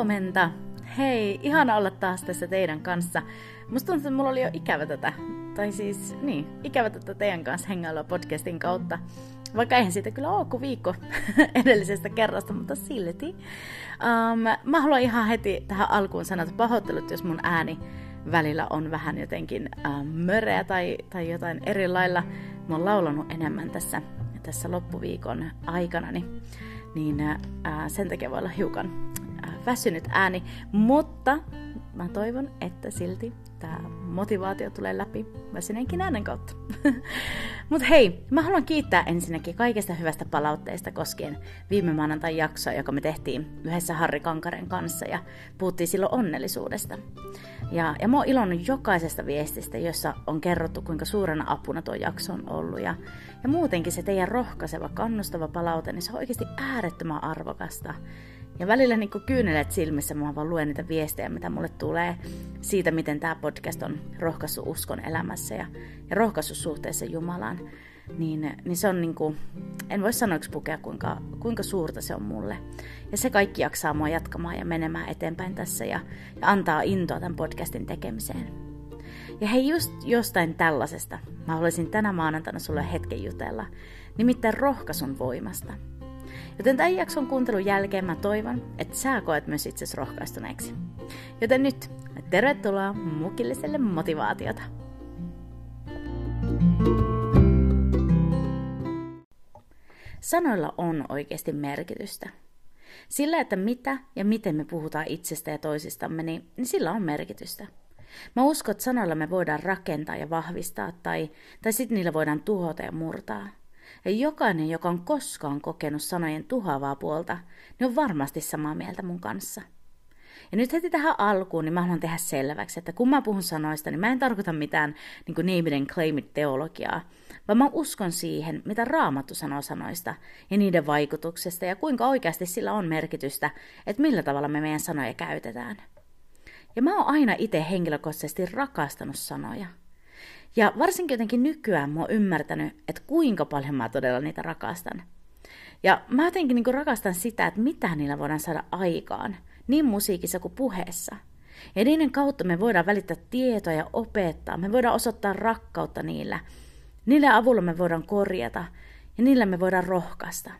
Huomenta! Hei, ihana olla taas tässä teidän kanssa. Musta tuntuu, että mulla oli jo ikävä tätä, tai siis niin, ikävä tätä teidän kanssa hengailua podcastin kautta. Vaikka eihän siitä kyllä ole kuin viikko edellisestä kerrasta, mutta silti. Um, mä haluan ihan heti tähän alkuun sanoa, että pahoittelut, jos mun ääni välillä on vähän jotenkin um, möreä tai, tai jotain eri lailla. Mä oon laulanut enemmän tässä, tässä loppuviikon aikana, niin, niin uh, sen takia voi olla hiukan väsynyt ääni, mutta mä toivon, että silti tämä motivaatio tulee läpi väsyneenkin äänen kautta. Mutta hei, mä haluan kiittää ensinnäkin kaikesta hyvästä palautteesta koskien viime maanantai jaksoa, joka me tehtiin yhdessä Harri Kankaren kanssa ja puhuttiin silloin onnellisuudesta. Ja, ja mä oon ilonnut jokaisesta viestistä, jossa on kerrottu, kuinka suurena apuna tuo jakso on ollut. Ja, ja muutenkin se teidän rohkaiseva, kannustava palaute, niin se on oikeasti äärettömän arvokasta. Ja välillä niin kyynelet silmissä, mä vaan luen niitä viestejä, mitä mulle tulee siitä, miten tämä podcast on rohkaissut uskon elämässä ja, ja rohkaissut suhteessa Jumalaan. Niin, niin se on niin kuin, en voi sanoiksi pukea, kuinka, kuinka suurta se on mulle. Ja se kaikki jaksaa mua jatkamaan ja menemään eteenpäin tässä ja, ja antaa intoa tämän podcastin tekemiseen. Ja hei, just jostain tällaisesta mä haluaisin tänä maanantaina sulle hetken jutella, nimittäin rohkaisun voimasta – Joten tämän jakson kuuntelun jälkeen mä toivon, että sä koet myös itsesi rohkaistuneeksi. Joten nyt, tervetuloa mukilliselle motivaatiota. Sanoilla on oikeasti merkitystä. Sillä, että mitä ja miten me puhutaan itsestä ja toisistamme, niin, niin sillä on merkitystä. Mä uskon, että sanoilla me voidaan rakentaa ja vahvistaa, tai, tai sitten niillä voidaan tuhota ja murtaa. Ja jokainen, joka on koskaan kokenut sanojen tuhoavaa puolta, niin on varmasti samaa mieltä mun kanssa. Ja nyt heti tähän alkuun, niin mä haluan tehdä selväksi, että kun mä puhun sanoista, niin mä en tarkoita mitään niin kuin name it and claim it teologiaa, vaan mä uskon siihen, mitä Raamattu sanoo sanoista ja niiden vaikutuksesta ja kuinka oikeasti sillä on merkitystä, että millä tavalla me meidän sanoja käytetään. Ja mä oon aina itse henkilökohtaisesti rakastanut sanoja – ja varsinkin jotenkin nykyään mä oon ymmärtänyt, että kuinka paljon mä todella niitä rakastan. Ja mä jotenkin niin rakastan sitä, että mitä niillä voidaan saada aikaan, niin musiikissa kuin puheessa. Ja niiden kautta me voidaan välittää tietoa ja opettaa, me voidaan osoittaa rakkautta niillä. Niillä avulla me voidaan korjata ja niillä me voidaan rohkaista.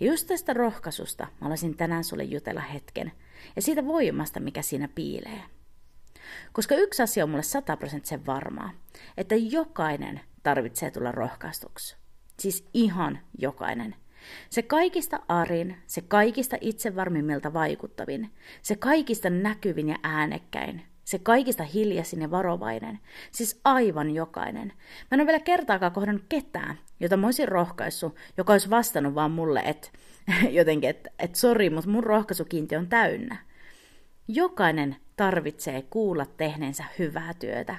Ja just tästä rohkaisusta mä haluaisin tänään sulle jutella hetken ja siitä voimasta, mikä siinä piilee. Koska yksi asia on mulle sataprosenttisen varmaa, että jokainen tarvitsee tulla rohkaistuksi. Siis ihan jokainen. Se kaikista arin, se kaikista itsevarmimmilta vaikuttavin, se kaikista näkyvin ja äänekkäin, se kaikista hiljaisin ja varovainen, siis aivan jokainen. Mä en ole vielä kertaakaan kohdannut ketään, jota mä olisin rohkaissut, joka olisi vastannut vaan mulle, että jotenkin, että et sori, mutta mun rohkaisukiinti on täynnä. Jokainen tarvitsee kuulla tehneensä hyvää työtä.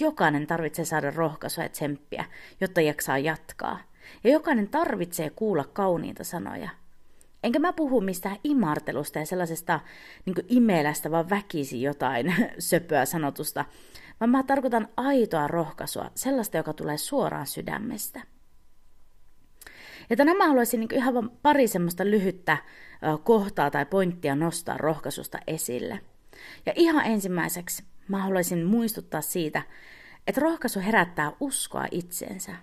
Jokainen tarvitsee saada rohkaisua ja tsemppiä, jotta jaksaa jatkaa. Ja jokainen tarvitsee kuulla kauniita sanoja. Enkä mä puhu mistään imartelusta ja sellaisesta niin imelästä, vaan väkisi jotain söpöä sanotusta, vaan mä tarkoitan aitoa rohkaisua, sellaista, joka tulee suoraan sydämestä. Ja tänään mä haluaisin niin ihan pari semmoista lyhyttä kohtaa tai pointtia nostaa rohkaisusta esille. Ja ihan ensimmäiseksi mä haluaisin muistuttaa siitä, että rohkaisu herättää uskoa itseensä.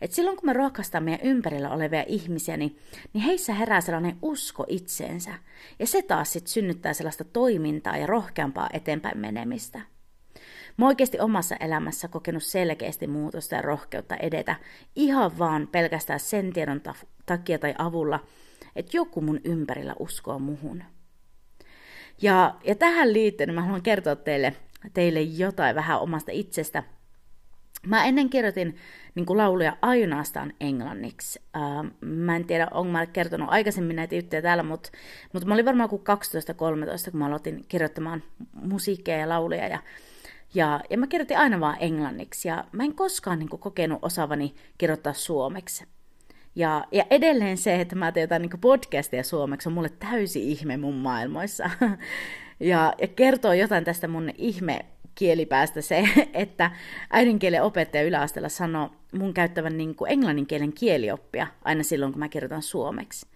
Et silloin kun me rohkaistaan meidän ympärillä olevia ihmisiä, niin, niin heissä herää sellainen usko itseensä. Ja se taas sitten synnyttää sellaista toimintaa ja rohkeampaa eteenpäin menemistä. Mä oikeasti omassa elämässä kokenut selkeästi muutosta ja rohkeutta edetä ihan vaan pelkästään sen tiedon takia tai avulla, että joku mun ympärillä uskoo muhun. Ja, ja tähän liittyen mä haluan kertoa teille, teille jotain vähän omasta itsestä. Mä ennen kirjoitin niin kuin lauluja ainoastaan englanniksi. Uh, mä en tiedä, onko mä kertonut aikaisemmin näitä juttuja täällä, mutta, mutta mä olin varmaan kuin 12-13, kun mä aloitin kirjoittamaan musiikkia ja lauluja. Ja, ja, ja mä kirjoitin aina vaan englanniksi. Ja mä en koskaan niin kuin, kokenut osaavani kirjoittaa suomeksi. Ja, ja edelleen se, että mä teen jotain niin podcastia suomeksi, on mulle täysi ihme mun maailmoissa. ja, ja kertoo jotain tästä mun ihme kielipäästä se, että äidinkielen opettaja yläasteella sanoi mun käyttävän niin kuin englanninkielen kielioppia aina silloin, kun mä kirjoitan suomeksi.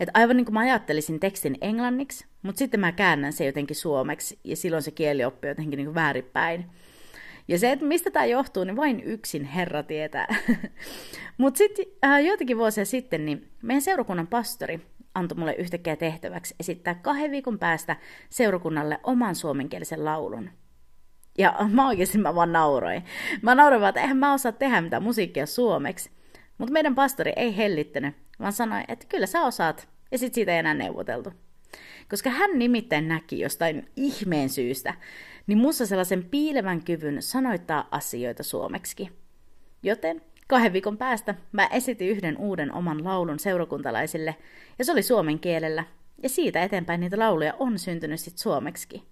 Et aivan niin kuin mä ajattelisin tekstin englanniksi, mutta sitten mä käännän se jotenkin suomeksi, ja silloin se kielioppi on jotenkin niin väärinpäin. Ja se, että mistä tämä johtuu, niin vain yksin Herra tietää. mutta sitten äh, joitakin vuosia sitten, niin meidän seurakunnan pastori antoi mulle yhtäkkiä tehtäväksi esittää kahden viikon päästä seurakunnalle oman suomenkielisen laulun – ja mä oikeasti mä vaan nauroin. Mä nauroin vaan, että eihän mä osaa tehdä mitään musiikkia suomeksi. Mutta meidän pastori ei hellittänyt, vaan sanoi, että kyllä sä osaat. Ja sit siitä ei enää neuvoteltu. Koska hän nimittäin näki jostain ihmeen syystä, niin mussa sellaisen piilevän kyvyn sanoittaa asioita suomeksi. Joten kahden viikon päästä mä esitin yhden uuden oman laulun seurakuntalaisille, ja se oli suomen kielellä. Ja siitä eteenpäin niitä lauluja on syntynyt sitten suomeksi.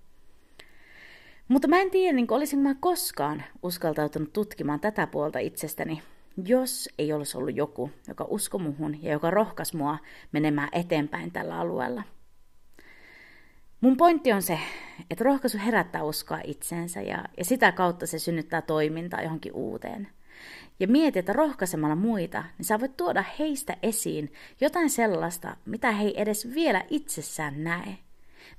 Mutta mä en tiedä, niin olisin mä koskaan uskaltautunut tutkimaan tätä puolta itsestäni, jos ei olisi ollut joku, joka usko muhun ja joka rohkas mua menemään eteenpäin tällä alueella. Mun pointti on se, että rohkaisu herättää uskoa itseensä ja, ja sitä kautta se synnyttää toimintaa johonkin uuteen. Ja mieti, että rohkaisemalla muita, niin sä voit tuoda heistä esiin jotain sellaista, mitä he ei edes vielä itsessään näe.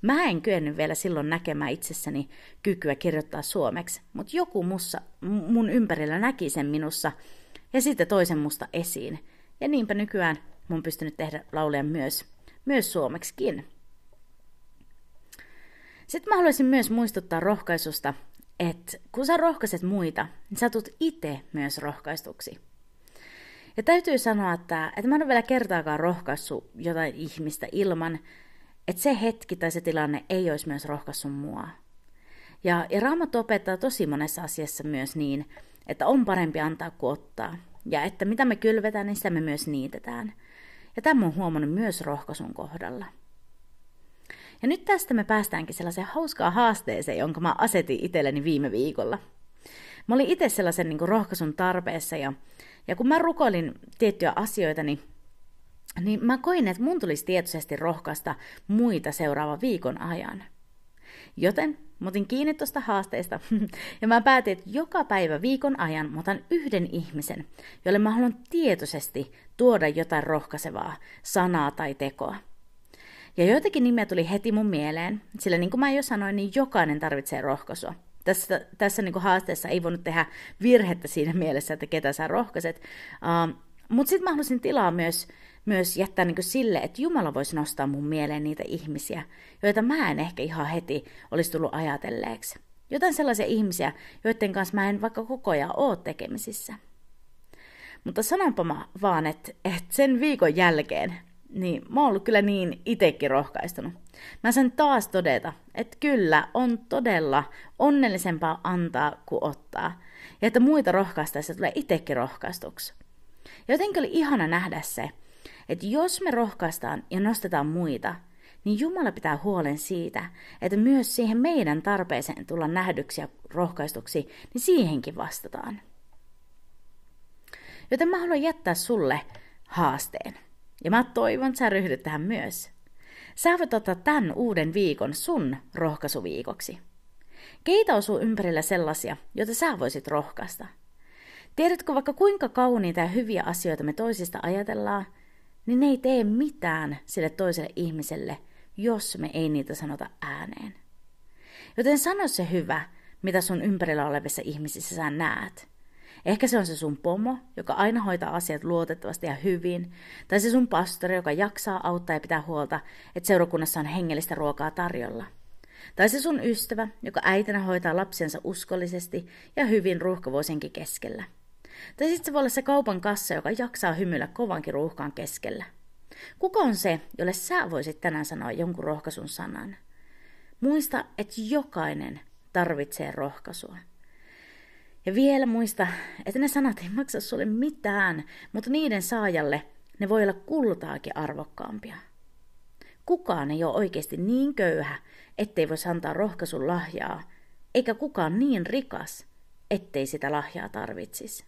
Mä en kyennyt vielä silloin näkemään itsessäni kykyä kirjoittaa suomeksi, mutta joku mussa, mun ympärillä näki sen minussa ja sitten toisen musta esiin. Ja niinpä nykyään mun pystynyt tehdä lauleja myös, myös suomeksikin. Sitten mä haluaisin myös muistuttaa rohkaisusta, että kun sä rohkaiset muita, niin sä tulet itse myös rohkaistuksi. Ja täytyy sanoa, että, että mä en ole vielä kertaakaan rohkaissut jotain ihmistä ilman, että se hetki tai se tilanne ei olisi myös rohkaissut mua. Ja, ja Raamattu opettaa tosi monessa asiassa myös niin, että on parempi antaa kuin ottaa. Ja että mitä me kylvetään, niin sitä me myös niitetään. Ja tämä on huomannut myös rohkaisun kohdalla. Ja nyt tästä me päästäänkin sellaiseen hauskaan haasteeseen, jonka mä asetin itselleni viime viikolla. Mä olin itse sellaisen niin rohkaisun tarpeessa ja, ja kun mä rukoilin tiettyjä asioita, niin niin mä koin, että mun tulisi tietoisesti rohkaista muita seuraavan viikon ajan. Joten mä otin kiinni tuosta haasteesta ja mä päätin, että joka päivä viikon ajan mä otan yhden ihmisen, jolle mä haluan tietoisesti tuoda jotain rohkaisevaa sanaa tai tekoa. Ja joitakin nimiä tuli heti mun mieleen, sillä niin kuin mä jo sanoin, niin jokainen tarvitsee rohkaisua. Tässä, tässä niin kuin haasteessa ei voinut tehdä virhettä siinä mielessä, että ketä sä rohkaiset. Uh, Mutta sitten mä halusin tilaa myös myös jättää niin sille, että Jumala voisi nostaa mun mieleen niitä ihmisiä, joita mä en ehkä ihan heti olisi tullut ajatelleeksi. Jotain sellaisia ihmisiä, joiden kanssa mä en vaikka koko ajan ole tekemisissä. Mutta sanonpa mä vaan, että, että sen viikon jälkeen, niin mä oon ollut kyllä niin itekin rohkaistunut. Mä sen taas todeta, että kyllä on todella onnellisempaa antaa kuin ottaa. Ja että muita rohkaistaessa tulee itekin rohkaistuksi. Jotenkin oli ihana nähdä se, että jos me rohkaistaan ja nostetaan muita, niin Jumala pitää huolen siitä, että myös siihen meidän tarpeeseen tulla nähdyksi ja rohkaistuksi, niin siihenkin vastataan. Joten mä haluan jättää sulle haasteen. Ja mä toivon, että sä ryhdyt tähän myös. Sä voit ottaa tämän uuden viikon sun rohkaisuviikoksi. Keitä on sun ympärillä sellaisia, joita sä voisit rohkaista? Tiedätkö vaikka kuinka kauniita ja hyviä asioita me toisista ajatellaan, niin ne ei tee mitään sille toiselle ihmiselle, jos me ei niitä sanota ääneen. Joten sano se hyvä, mitä sun ympärillä olevissa ihmisissä sä näet. Ehkä se on se sun pomo, joka aina hoitaa asiat luotettavasti ja hyvin, tai se sun pastori, joka jaksaa auttaa ja pitää huolta, että seurakunnassa on hengellistä ruokaa tarjolla. Tai se sun ystävä, joka äitinä hoitaa lapsensa uskollisesti ja hyvin ruuhkavuosinkin keskellä. Tai sitten se voi olla se kaupan kassa, joka jaksaa hymyillä kovankin ruuhkaan keskellä. Kuka on se, jolle sä voisit tänään sanoa jonkun rohkaisun sanan? Muista, että jokainen tarvitsee rohkaisua. Ja vielä muista, että ne sanat ei maksa sulle mitään, mutta niiden saajalle ne voi olla kultaakin arvokkaampia. Kukaan ei ole oikeasti niin köyhä, ettei voisi antaa rohkaisun lahjaa, eikä kukaan niin rikas, ettei sitä lahjaa tarvitsisi.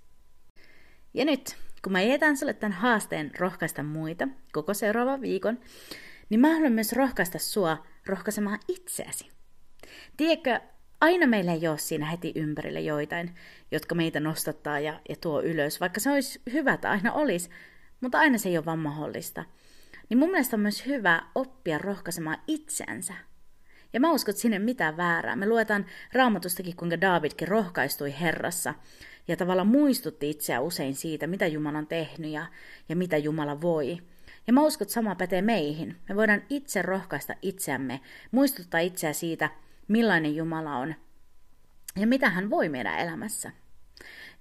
Ja nyt, kun mä jätän sulle tämän haasteen rohkaista muita koko seuraavan viikon, niin mä haluan myös rohkaista sua rohkaisemaan itseäsi. Tiedätkö, aina meillä ei ole siinä heti ympärille joitain, jotka meitä nostattaa ja, ja tuo ylös, vaikka se olisi hyvä, että aina olisi, mutta aina se ei ole vaan mahdollista. Niin mun mielestä on myös hyvä oppia rohkaisemaan itseänsä. Ja mä uskon, että sinne mitään väärää. Me luetaan raamatustakin, kuinka Davidkin rohkaistui Herrassa ja tavallaan muistutti itseä usein siitä, mitä Jumala on tehnyt ja, ja mitä Jumala voi. Ja mä uskon, että sama pätee meihin. Me voidaan itse rohkaista itseämme, muistuttaa itseä siitä, millainen Jumala on ja mitä hän voi meidän elämässä.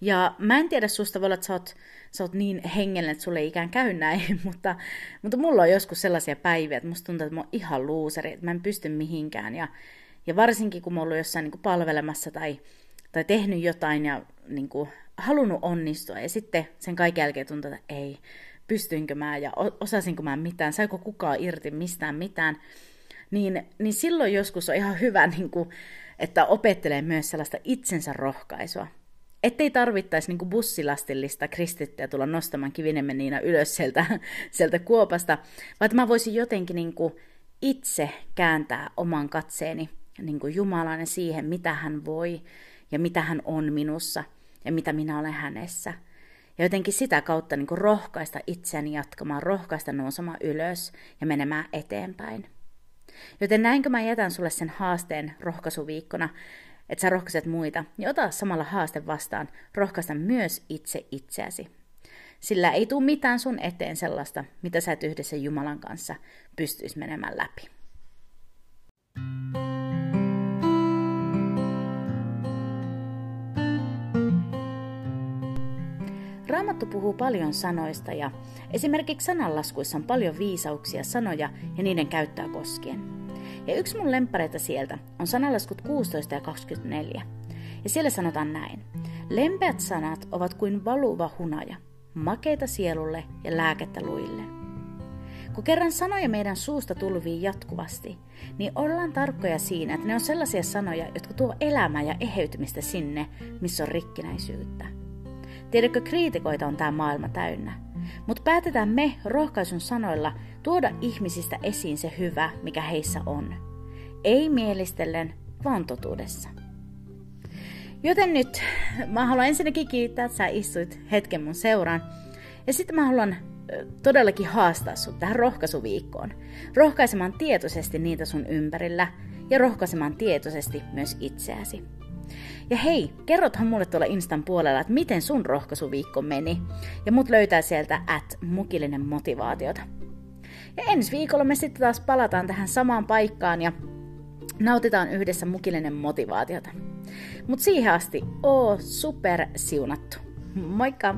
Ja mä en tiedä susta, voi olla, että sä oot, sä oot niin hengellinen, että sulle ei ikään käy näin, mutta, mutta mulla on joskus sellaisia päiviä, että musta tuntuu, että mä oon ihan luuseri, että mä en pysty mihinkään. Ja, ja varsinkin kun mä oon ollut jossain niin kuin palvelemassa tai, tai tehnyt jotain ja niin kuin, halunnut onnistua, ja sitten sen kaiken jälkeen tuntuu, että ei, pystyinkö mä ja osasinko mä mitään, saiko kukaan irti mistään mitään, niin, niin silloin joskus on ihan hyvä, niin kuin, että opettelee myös sellaista itsensä rohkaisua. Ettei tarvittaisi niin bussilastillista kristittyä tulla nostamaan kivinemen niinä ylös sieltä, sieltä kuopasta, vaan että mä voisin jotenkin niin kuin itse kääntää oman katseeni niin kuin Jumalan ja siihen, mitä hän voi ja mitä hän on minussa ja mitä minä olen hänessä. Ja jotenkin sitä kautta niin kuin rohkaista itseäni jatkamaan, rohkaista nousemaan ylös ja menemään eteenpäin. Joten näinkö mä jätän sulle sen haasteen rohkaisuviikkona, että sä rohkaiset muita, niin ota samalla haaste vastaan, rohkaista myös itse itseäsi. Sillä ei tule mitään sun eteen sellaista, mitä sä et yhdessä Jumalan kanssa pystyis menemään läpi. Raamattu puhuu paljon sanoista ja esimerkiksi sananlaskuissa on paljon viisauksia sanoja ja niiden käyttöä koskien. Ja yksi mun lempareita sieltä on sananlaskut 16 ja 24. Ja siellä sanotaan näin. Lempeät sanat ovat kuin valuva hunaja, makeita sielulle ja lääkettä luille. Kun kerran sanoja meidän suusta tulvii jatkuvasti, niin ollaan tarkkoja siinä, että ne on sellaisia sanoja, jotka tuo elämää ja eheytymistä sinne, missä on rikkinäisyyttä. Tiedätkö, kriitikoita on tämä maailma täynnä. Mutta päätetään me rohkaisun sanoilla tuoda ihmisistä esiin se hyvä, mikä heissä on. Ei mielistellen, vaan totuudessa. Joten nyt mä haluan ensinnäkin kiittää, että sä istuit hetken mun seuraan. Ja sitten mä haluan todellakin haastaa sut tähän rohkaisuviikkoon. Rohkaisemaan tietoisesti niitä sun ympärillä ja rohkaisemaan tietoisesti myös itseäsi. Ja hei, kerrothan mulle tuolla Instan puolella, että miten sun rohkaisuviikko meni. Ja mut löytää sieltä at mukillinen motivaatiota. Ja ensi viikolla me sitten taas palataan tähän samaan paikkaan ja nautitaan yhdessä mukillinen motivaatiota. Mut siihen asti, oo super siunattu. Moikka!